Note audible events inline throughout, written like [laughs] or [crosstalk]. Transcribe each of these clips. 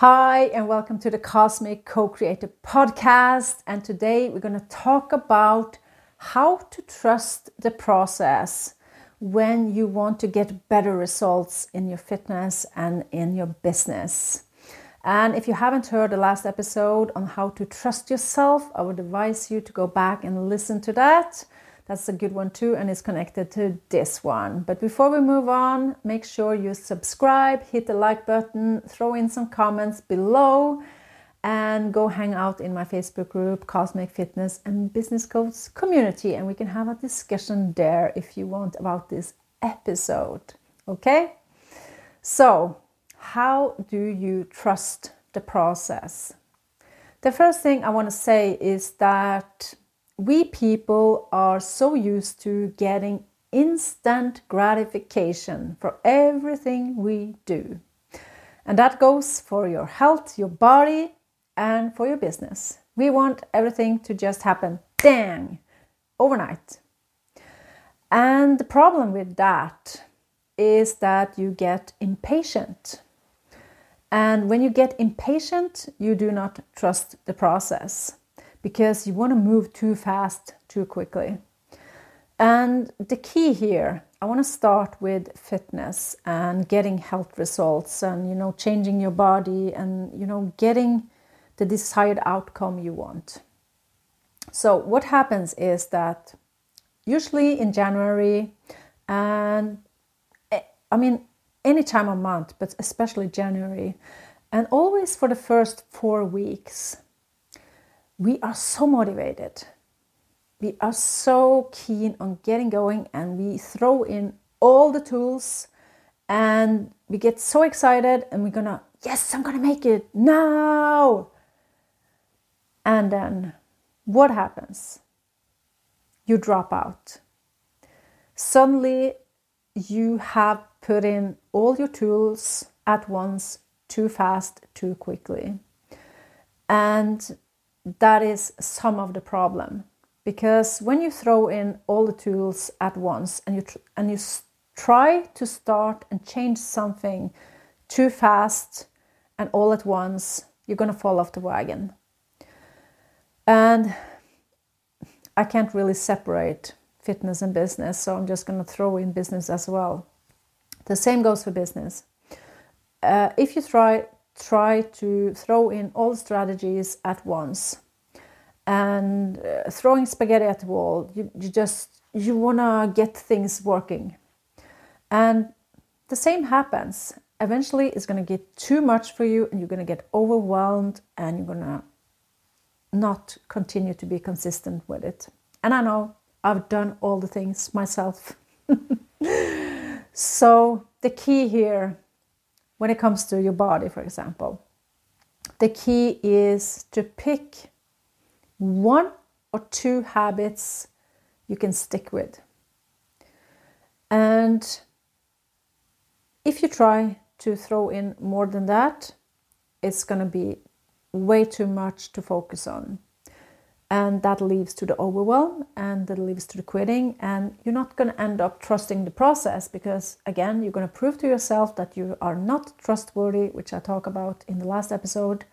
Hi, and welcome to the Cosmic Co Creator podcast. And today we're going to talk about how to trust the process when you want to get better results in your fitness and in your business. And if you haven't heard the last episode on how to trust yourself, I would advise you to go back and listen to that. That's a good one too, and it's connected to this one. But before we move on, make sure you subscribe, hit the like button, throw in some comments below, and go hang out in my Facebook group, Cosmic Fitness and Business Codes Community, and we can have a discussion there if you want about this episode. Okay? So, how do you trust the process? The first thing I want to say is that we people are so used to getting instant gratification for everything we do. And that goes for your health, your body, and for your business. We want everything to just happen, dang, overnight. And the problem with that is that you get impatient. And when you get impatient, you do not trust the process because you want to move too fast too quickly. And the key here, I want to start with fitness and getting health results and you know changing your body and you know getting the desired outcome you want. So what happens is that usually in January and eh, I mean any time of month, but especially January, and always for the first 4 weeks, we are so motivated. We are so keen on getting going and we throw in all the tools and we get so excited and we're gonna, yes, I'm gonna make it now. And then what happens? You drop out. Suddenly, you have put in all your tools at once, too fast, too quickly. And that is some of the problem. Because when you throw in all the tools at once and you tr- and you try to start and change something too fast and all at once you're going to fall off the wagon. And i can't really separate fitness and business so i'm just going to throw in business as well. The same goes for business. Uh, if you try try to throw in all strategies at once. And uh, throwing spaghetti at the wall you, you just you want to get things working. And the same happens. Eventually it's going to get too much for you and you're going to get overwhelmed and you're going to not continue to be consistent with it. And i know i've done all the things myself. [laughs] So the key here when it comes to your body, for example, the key is to pick one or two habits you can stick with. And if you try to throw in more than that, it's going to be way too much to focus on and that leads to the overwhelm and that leads to the quitting and you're not going to end up trusting the process because again you're going to prove to yourself that you are not trustworthy which i talk about in the last episode.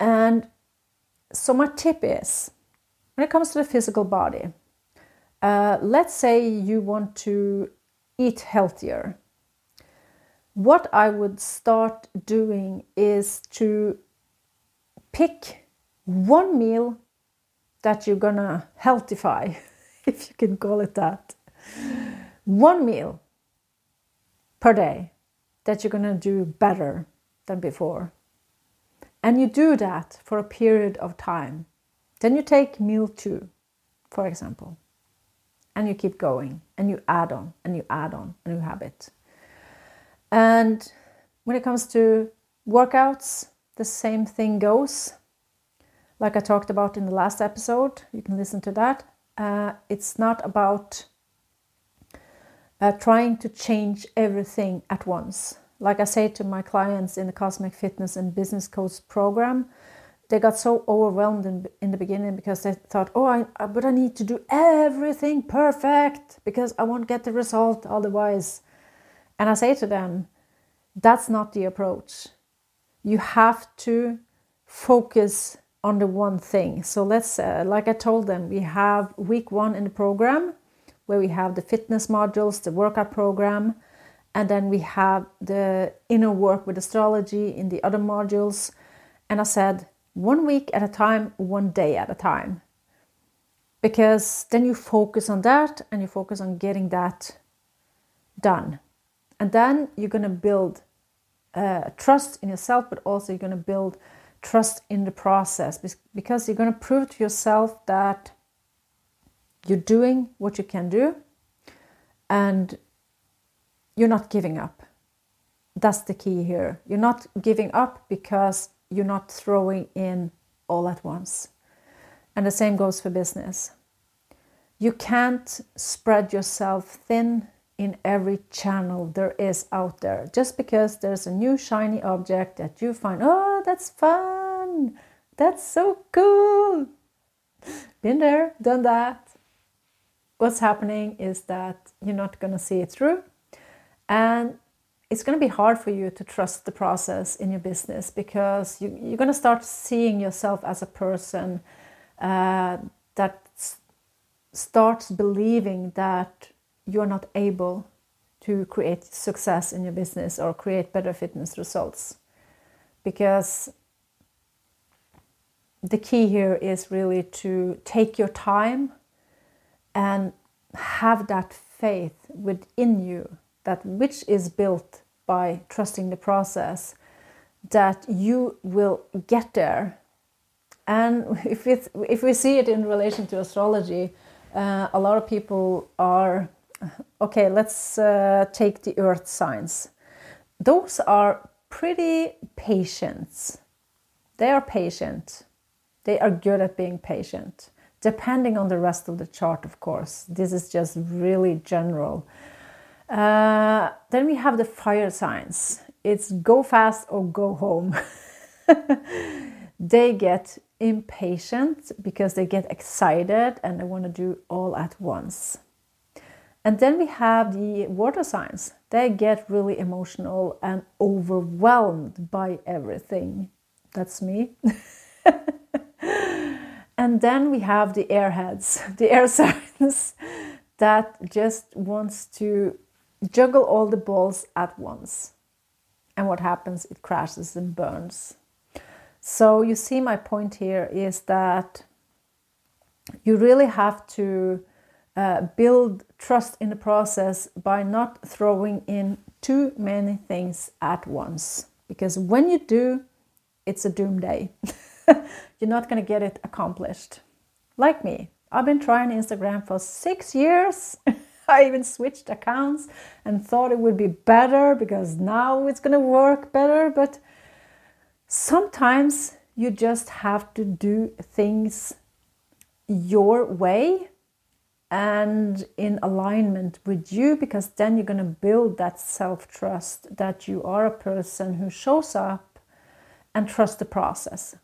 And so my tip is when it comes to the physical body uh, let's say you want to eat healthier. What i would start doing is to pick one meal that you're gonna healthify, [laughs] if you can call it that. One meal per day that you're gonna do better than before. And you do that for a period of time. Then you take meal two, for example, and you keep going and you add on and you add on a new habit. And when it comes to workouts, the same thing goes like I talked about in the last episode, you can listen to that. Uh, it's not about uh, trying to change everything at once. Like I say to my clients in the Cosmic Fitness and Business Codes program, they got so overwhelmed in, in the beginning because they thought, oh, I, I, but I need to do everything perfect because I won't get the result otherwise. And I say to them, that's not the approach you have to focus on the one thing. So let's, uh, like I told them, we have week one in the program where we have the fitness modules, the workout program, and then we have the inner work with astrology in the other modules. And I said, one week at a time, one day at a time. Because then you focus on that and you focus on getting that done. And then you're going to build uh, trust in yourself, but also you're going to build trust in the process because you're going to prove to yourself that you're doing what you can do and you're not giving up. That's the key here. You're not giving up because you're not throwing in all at once. And the same goes for business. You can't spread yourself thin in every channel there is out there. Just because there's a new shiny object that you find, oh, that's fun, that's so cool. Been there, done that. What's happening is that you're not going to see it through. And it's going to be hard for you to trust the process in your business because you, are going to start seeing yourself as a person uh, that starts believing that you're not able to create success in your business or create better fitness results. Because the key here is really to take your time and have that faith within you that which is built by trusting the process that you will get there and [laughs] if it's if we see it in relation to astrology uh, a lot of people are okay, let's uh, take the earth signs. Those are pretty patient. They are patient. They are good at being patient, depending on the rest of the chart, of course. This is just really general. Uh, then we have the fire signs. It's go fast or go home. [laughs] they get impatient because they get excited and they want to do all at once. And then we have the water signs. They get really emotional and overwhelmed by everything. That's me. [laughs] and then we have the airheads, [laughs] the air signs that just wants to juggle all the balls at once. And what happens? It crashes and burns. So you see my point here is that you really have to uh, build trust in the process by not throwing in too many things at once. Because when you do, it's a doom day. [laughs] [laughs] You're not going to get it accomplished. Like me, I've been trying Instagram for six years. [laughs] I even switched accounts and thought it would be better because now it's going to work better. But sometimes you just have to do things your way and in alignment with you because then you're going to build that self trust that you are a person who shows up and trusts the process,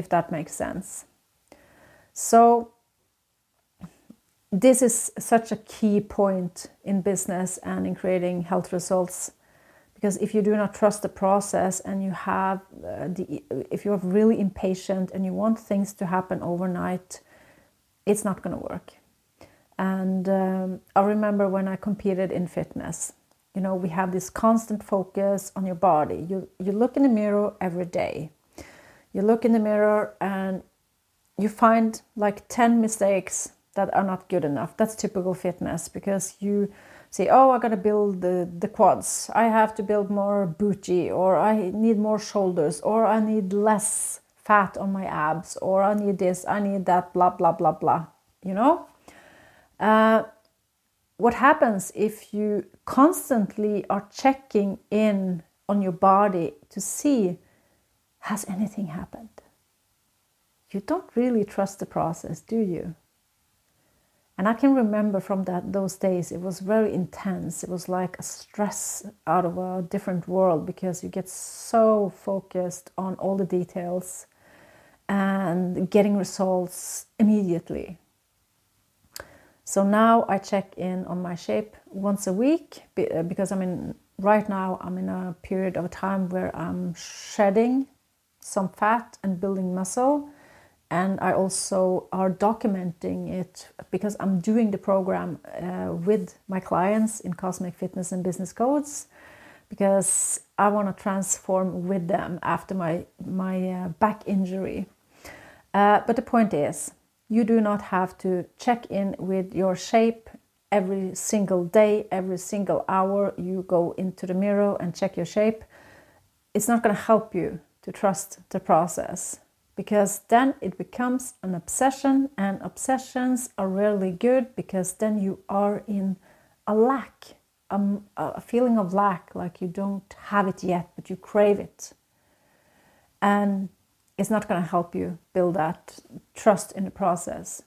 if that makes sense. So, this is such a key point in business and in creating health results because if you do not trust the process and you have uh, the if you're really impatient and you want things to happen overnight it's not going to work and um, I remember when I competed in fitness, you know, we have this constant focus on your body. You, you look in the mirror every day. You look in the mirror and you find like 10 mistakes that are not good enough. That's typical fitness because you say, oh, I gotta build the, the quads. I have to build more booty, or I need more shoulders, or I need less fat on my abs, or I need this, I need that, blah, blah, blah, blah. You know? Uh, what happens if you constantly are checking in on your body to see has anything happened? You don't really trust the process, do you? And I can remember from that those days it was very intense. It was like a stress out of a different world because you get so focused on all the details and getting results immediately. So now I check in on my shape once a week uh, because I'm in right now I'm in a period of time where I'm shedding some fat and building muscle. And I also are documenting it because I'm doing the program uh, with my clients in Cosmic Fitness and Business Codes because I want to transform with them after my my uh, back injury. Uh, but the point is, you do not have to check in with your shape every single day, every single hour. You go into the mirror and check your shape. It's not going to help you to trust the process because then it becomes an obsession, and obsessions are rarely good because then you are in a lack, um, a feeling of lack, like you don't have it yet, but you crave it. And it's not going to help you build that trust in the process.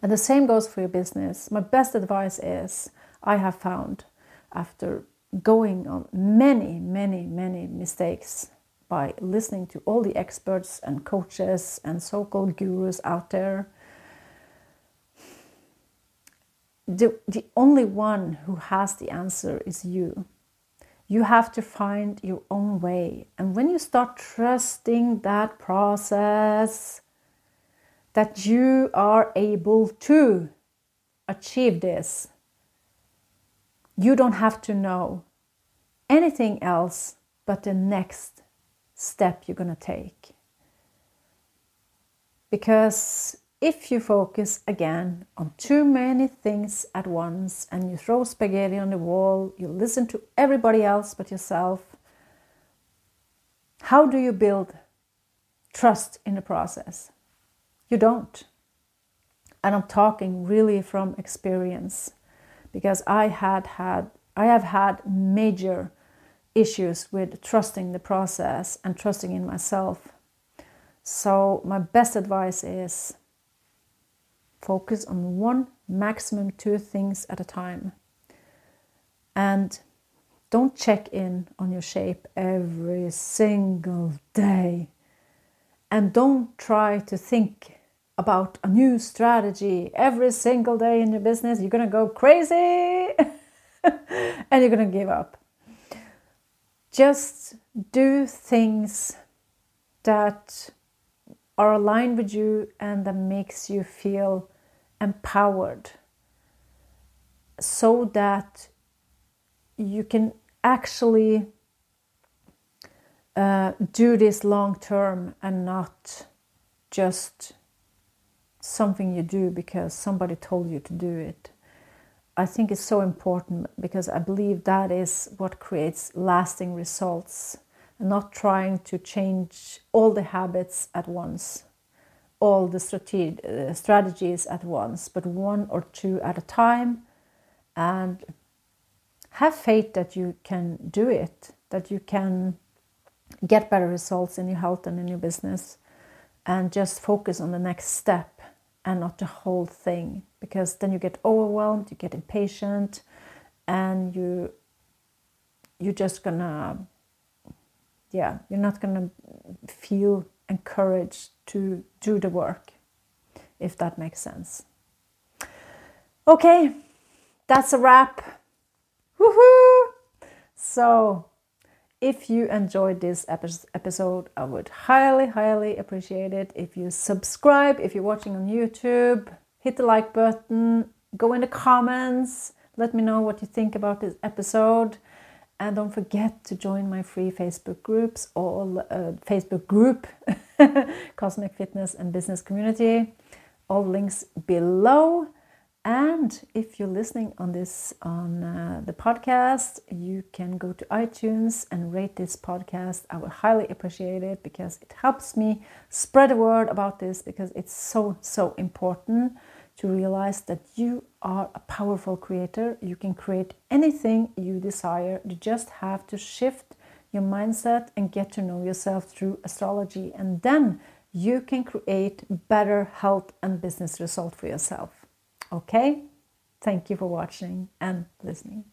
And the same goes for your business. My best advice is I have found after going on many, many, many mistakes by listening to all the experts and coaches and so called gurus out there. The, the only one who has the answer is you. You have to find your own way. And when you start trusting that process, that you are able to achieve this, you don't have to know anything else but the next step you're going to take. Because if you focus again on too many things at once and you throw spaghetti on the wall, you listen to everybody else but yourself, how do you build trust in the process? You don't. And I'm talking really from experience because I had had I have had major issues with trusting the process and trusting in myself. So my best advice is focus on one maximum two things at a time. And don't check in on your shape every single day. And don't try to think about a new strategy every single day in your business, you're going to go crazy [laughs] and you're going to give up. Just do things that are aligned with you and that makes you feel empowered so that you can actually uh, do this long term and not just something you do because somebody told you to do it. I think it's so important because I believe that is what creates lasting results. Not trying to change all the habits at once, all the uh, strategies at once, but one or two at a time, and have faith that you can do it, that you can get better results in your health and in your business, and just focus on the next step and not the whole thing because then you get overwhelmed you get impatient and you you're just gonna yeah you're not gonna feel encouraged to do the work if that makes sense okay that's a wrap Woohoo! so if you enjoyed this episode, I would highly, highly appreciate it if you subscribe. If you're watching on YouTube, hit the like button, go in the comments, let me know what you think about this episode. And don't forget to join my free Facebook groups, all uh, Facebook group, [laughs] Cosmic Fitness and Business Community. All links below. And if you're listening on this on uh, the podcast, you can go to iTunes and rate this podcast. I would highly appreciate it because it helps me spread the word about this because it's so so important to realize that you are a powerful creator. You can create anything you desire. You just have to shift your mindset and get to know yourself through astrology and then you can create better health and business result for yourself. Okay? Thank you for watching and listening.